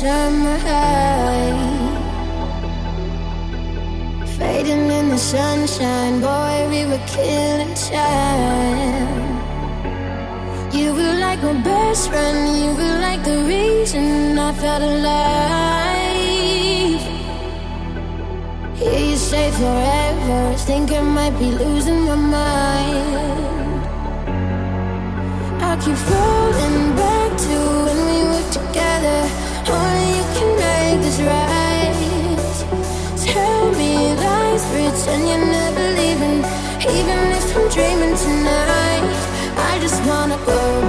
time and you're never leaving. Even if I'm dreaming tonight, I just wanna go.